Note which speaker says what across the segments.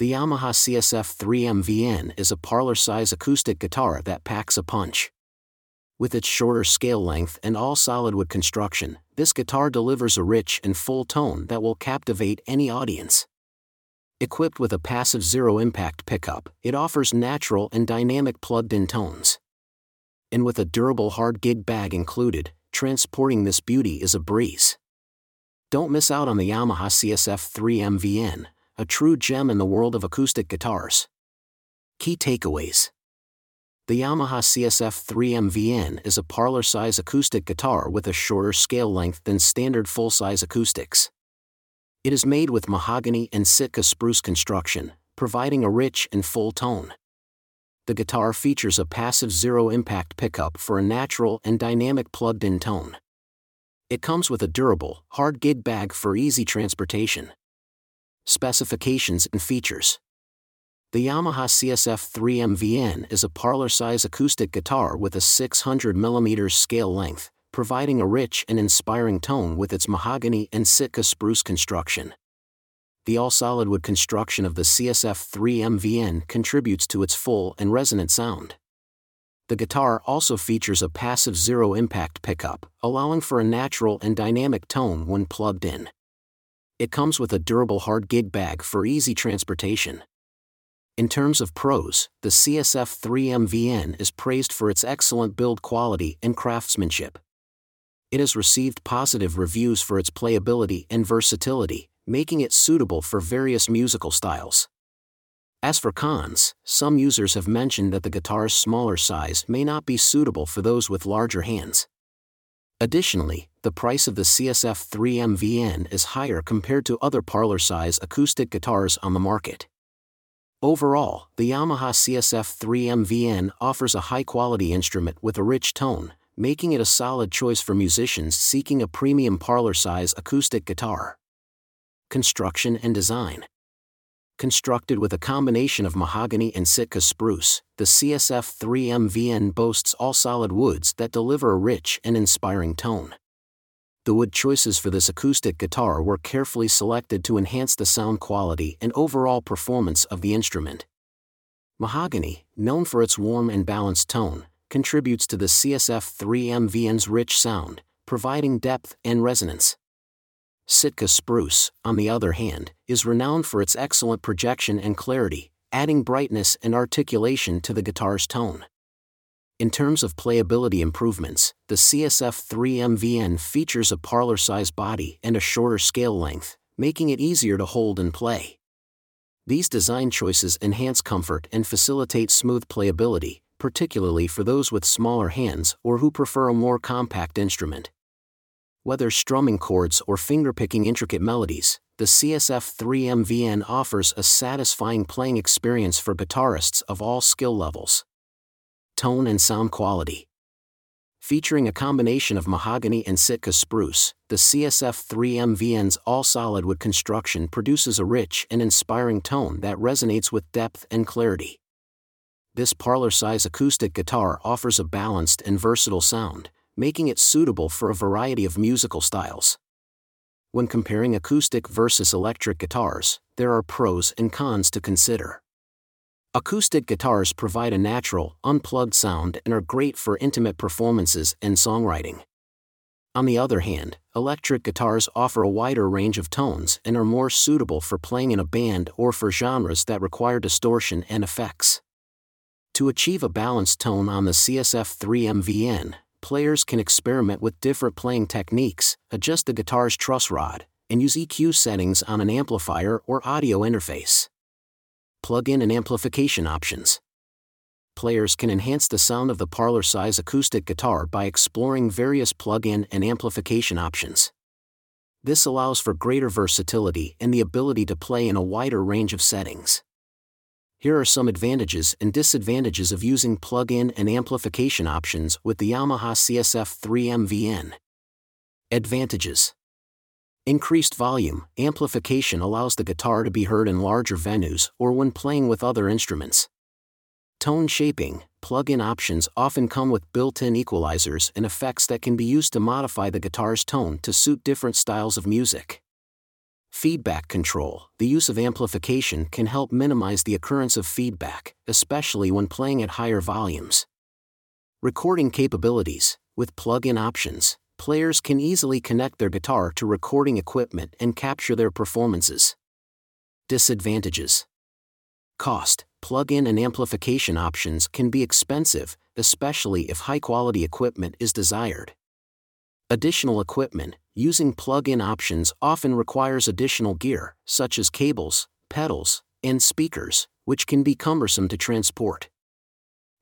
Speaker 1: The Yamaha CSF 3MVN is a parlor-size acoustic guitar that packs a punch. With its shorter scale length and all solid wood construction, this guitar delivers a rich and full tone that will captivate any audience. Equipped with a passive zero impact pickup, it offers natural and dynamic plugged in tones. And with a durable hard gig bag included, transporting this beauty is a breeze. Don't miss out on the Yamaha CSF 3MVN, a true gem in the world of acoustic guitars. Key takeaways The Yamaha CSF 3MVN is a parlor size acoustic guitar with a shorter scale length than standard full size acoustics. It is made with mahogany and Sitka spruce construction, providing a rich and full tone. The guitar features a passive zero impact pickup for a natural and dynamic plugged in tone. It comes with a durable, hard gig bag for easy transportation. Specifications and features The Yamaha CSF 3MVN is a parlor size acoustic guitar with a 600mm scale length, providing a rich and inspiring tone with its mahogany and Sitka spruce construction. The all solid wood construction of the CSF 3MVN contributes to its full and resonant sound. The guitar also features a passive zero impact pickup, allowing for a natural and dynamic tone when plugged in it comes with a durable hard gig bag for easy transportation. In terms of pros, the CSF 3MVN is praised for its excellent build quality and craftsmanship. It has received positive reviews for its playability and versatility, making it suitable for various musical styles. As for cons, some users have mentioned that the guitar's smaller size may not be suitable for those with larger hands. Additionally, the price of the CSF 3MVN is higher compared to other parlor size acoustic guitars on the market. Overall, the Yamaha CSF 3MVN offers a high quality instrument with a rich tone, making it a solid choice for musicians seeking a premium parlor size acoustic guitar. Construction and Design constructed with a combination of mahogany and Sitka spruce, the CSF 3MVN boasts all solid woods that deliver a rich and inspiring tone. The wood choices for this acoustic guitar were carefully selected to enhance the sound quality and overall performance of the instrument. Mahogany, known for its warm and balanced tone, contributes to the CSF 3MVN's rich sound, providing depth and resonance. Sitka spruce, on the other hand, is renowned for its excellent projection and clarity, adding brightness and articulation to the guitar's tone. In terms of playability improvements, the CSF 3MVN features a parlor size body and a shorter scale length, making it easier to hold and play. These design choices enhance comfort and facilitate smooth playability, particularly for those with smaller hands or who prefer a more compact instrument. Whether strumming chords or fingerpicking intricate melodies, the CSF 3MVN offers a satisfying playing experience for guitarists of all skill levels. Tone and sound quality. Featuring a combination of mahogany and Sitka spruce, the CSF 3MVN's all solid wood construction produces a rich and inspiring tone that resonates with depth and clarity. This parlor size acoustic guitar offers a balanced and versatile sound, making it suitable for a variety of musical styles. When comparing acoustic versus electric guitars, there are pros and cons to consider. Acoustic guitars provide a natural, unplugged sound and are great for intimate performances and songwriting. On the other hand, electric guitars offer a wider range of tones and are more suitable for playing in a band or for genres that require distortion and effects. To achieve a balanced tone on the CSF 3MVN, players can experiment with different playing techniques, adjust the guitar's truss rod, and use EQ settings on an amplifier or audio interface. Plug-in and amplification options. Players can enhance the sound of the parlor size acoustic guitar by exploring various plug-in and amplification options. This allows for greater versatility and the ability to play in a wider range of settings. Here are some advantages and disadvantages of using plug-in and amplification options with the Yamaha CSF 3MVN. Advantages Increased volume, amplification allows the guitar to be heard in larger venues or when playing with other instruments. Tone shaping, plug-in options often come with built-in equalizers and effects that can be used to modify the guitar's tone to suit different styles of music. Feedback control The use of amplification can help minimize the occurrence of feedback, especially when playing at higher volumes. Recording capabilities With plug in options, players can easily connect their guitar to recording equipment and capture their performances. Disadvantages Cost Plug in and amplification options can be expensive, especially if high quality equipment is desired. Additional equipment, using plug in options often requires additional gear, such as cables, pedals, and speakers, which can be cumbersome to transport.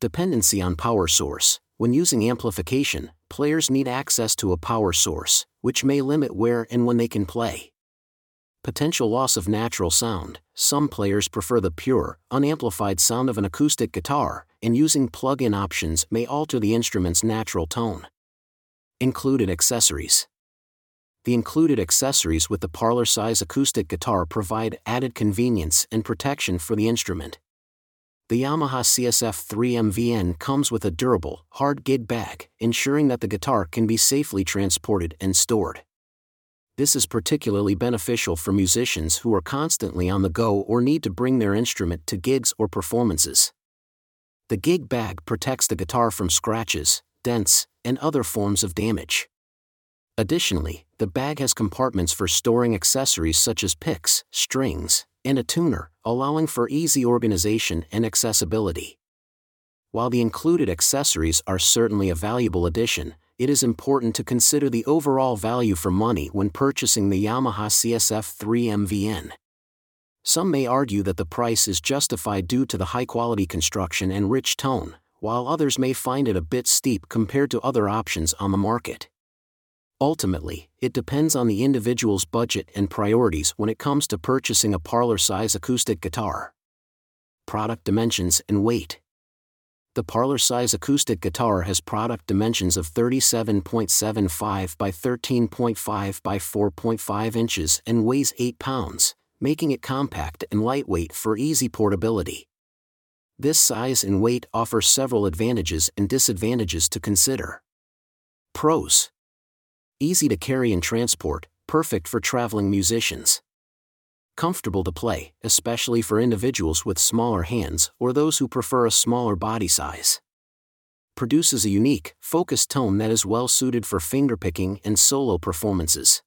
Speaker 1: Dependency on power source When using amplification, players need access to a power source, which may limit where and when they can play. Potential loss of natural sound Some players prefer the pure, unamplified sound of an acoustic guitar, and using plug in options may alter the instrument's natural tone. Included accessories. The included accessories with the parlor size acoustic guitar provide added convenience and protection for the instrument. The Yamaha CSF 3MVN comes with a durable, hard gig bag, ensuring that the guitar can be safely transported and stored. This is particularly beneficial for musicians who are constantly on the go or need to bring their instrument to gigs or performances. The gig bag protects the guitar from scratches, dents, and other forms of damage. Additionally, the bag has compartments for storing accessories such as picks, strings, and a tuner, allowing for easy organization and accessibility. While the included accessories are certainly a valuable addition, it is important to consider the overall value for money when purchasing the Yamaha CSF 3 MVN. Some may argue that the price is justified due to the high quality construction and rich tone, while others may find it a bit steep compared to other options on the market. Ultimately, it depends on the individual's budget and priorities when it comes to purchasing a parlor size acoustic guitar. Product dimensions and weight. The parlor size acoustic guitar has product dimensions of 37.75 by 13.5 by 4.5 inches and weighs 8 pounds, making it compact and lightweight for easy portability. This size and weight offer several advantages and disadvantages to consider. Pros Easy to carry and transport, perfect for traveling musicians. Comfortable to play, especially for individuals with smaller hands or those who prefer a smaller body size. Produces a unique, focused tone that is well suited for fingerpicking and solo performances.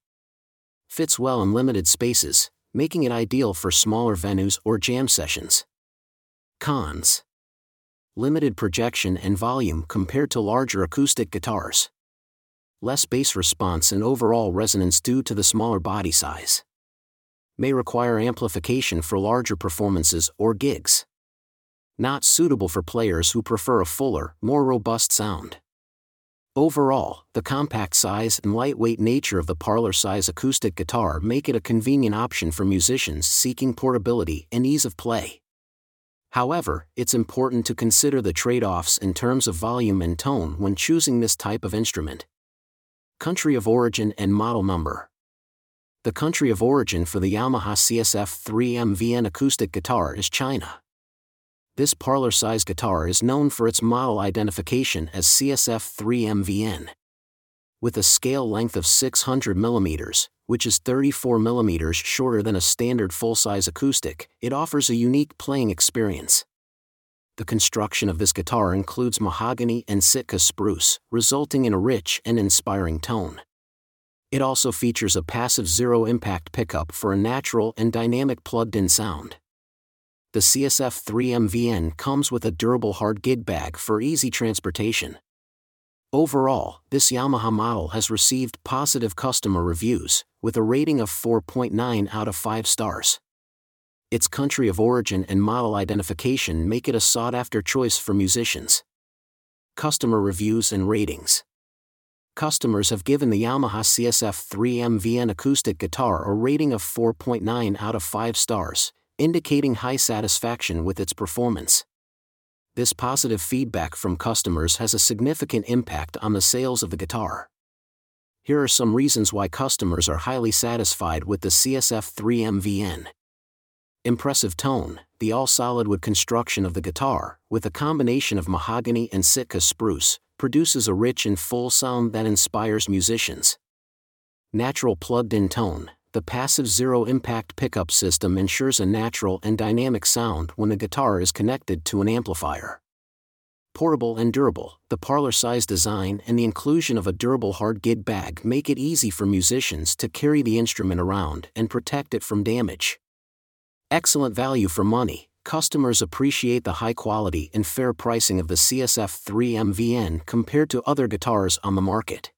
Speaker 1: Fits well in limited spaces, making it ideal for smaller venues or jam sessions. Cons Limited projection and volume compared to larger acoustic guitars. Less bass response and overall resonance due to the smaller body size. May require amplification for larger performances or gigs. Not suitable for players who prefer a fuller, more robust sound. Overall, the compact size and lightweight nature of the parlor size acoustic guitar make it a convenient option for musicians seeking portability and ease of play. However, it's important to consider the trade offs in terms of volume and tone when choosing this type of instrument. Country of origin and model number. The country of origin for the Yamaha CSF 3MVN acoustic guitar is China. This parlor size guitar is known for its model identification as CSF 3MVN. With a scale length of 600 mm, which is 34 mm shorter than a standard full-size acoustic, it offers a unique playing experience. The construction of this guitar includes mahogany and Sitka spruce, resulting in a rich and inspiring tone. It also features a passive zero impact pickup for a natural and dynamic plugged in sound. The CSF 3MVN comes with a durable hard gig bag for easy transportation. Overall, this Yamaha model has received positive customer reviews, with a rating of 4.9 out of 5 stars. Its country of origin and model identification make it a sought after choice for musicians. Customer reviews and ratings. Customers have given the Yamaha CSF 3MVN acoustic guitar a rating of 4.9 out of 5 stars, indicating high satisfaction with its performance. This positive feedback from customers has a significant impact on the sales of the guitar. Here are some reasons why customers are highly satisfied with the CSF 3MVN. Impressive tone, the all solid wood construction of the guitar, with a combination of mahogany and Sitka spruce, produces a rich and full sound that inspires musicians. Natural plugged in tone, the passive zero impact pickup system ensures a natural and dynamic sound when the guitar is connected to an amplifier. Portable and durable, the parlor size design and the inclusion of a durable hard gig bag make it easy for musicians to carry the instrument around and protect it from damage. Excellent value for money, customers appreciate the high quality and fair pricing of the CSF 3MVN compared to other guitars on the market.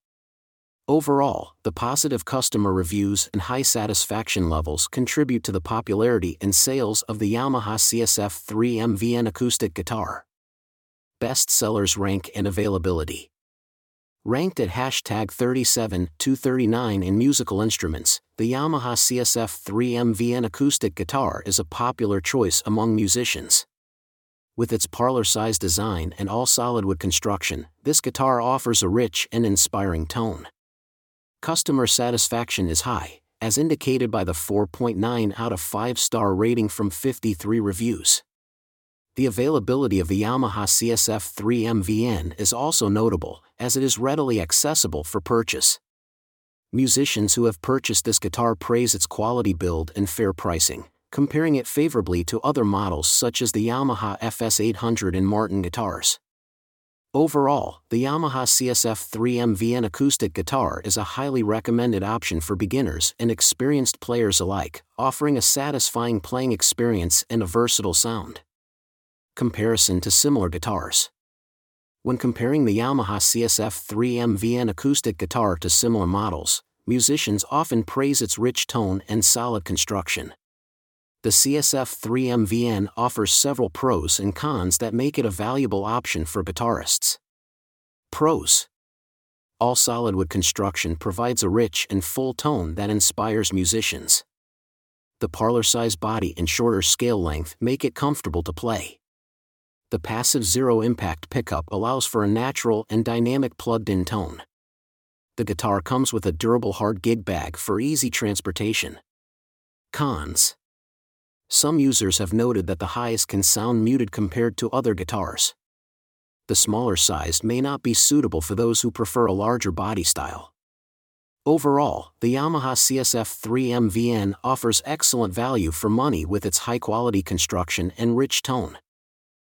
Speaker 1: Overall, the positive customer reviews and high satisfaction levels contribute to the popularity and sales of the Yamaha CSF 3MVN acoustic guitar. Best sellers rank and availability. Ranked at hashtag 37 239 in musical instruments, the Yamaha CSF 3MVN acoustic guitar is a popular choice among musicians. With its parlor sized design and all solid wood construction, this guitar offers a rich and inspiring tone customer satisfaction is high, as indicated by the 4.9 out of 5 star rating from 53 reviews. The availability of the Yamaha CSF 3MVN is also notable, as it is readily accessible for purchase. Musicians who have purchased this guitar praise its quality build and fair pricing, comparing it favorably to other models such as the Yamaha FS800 and Martin guitars. Overall, the Yamaha CSF 3MVN acoustic guitar is a highly recommended option for beginners and experienced players alike, offering a satisfying playing experience and a versatile sound. Comparison to similar guitars. When comparing the Yamaha CSF 3MVN acoustic guitar to similar models, musicians often praise its rich tone and solid construction the CSF 3MVN offers several pros and cons that make it a valuable option for guitarists. Pros All solid wood construction provides a rich and full tone that inspires musicians. The parlor size body and shorter scale length make it comfortable to play. The passive zero impact pickup allows for a natural and dynamic plugged in tone. The guitar comes with a durable hard gig bag for easy transportation. Cons some users have noted that the highs can sound muted compared to other guitars. The smaller size may not be suitable for those who prefer a larger body style. Overall, the Yamaha CSF 3MVN offers excellent value for money with its high quality construction and rich tone.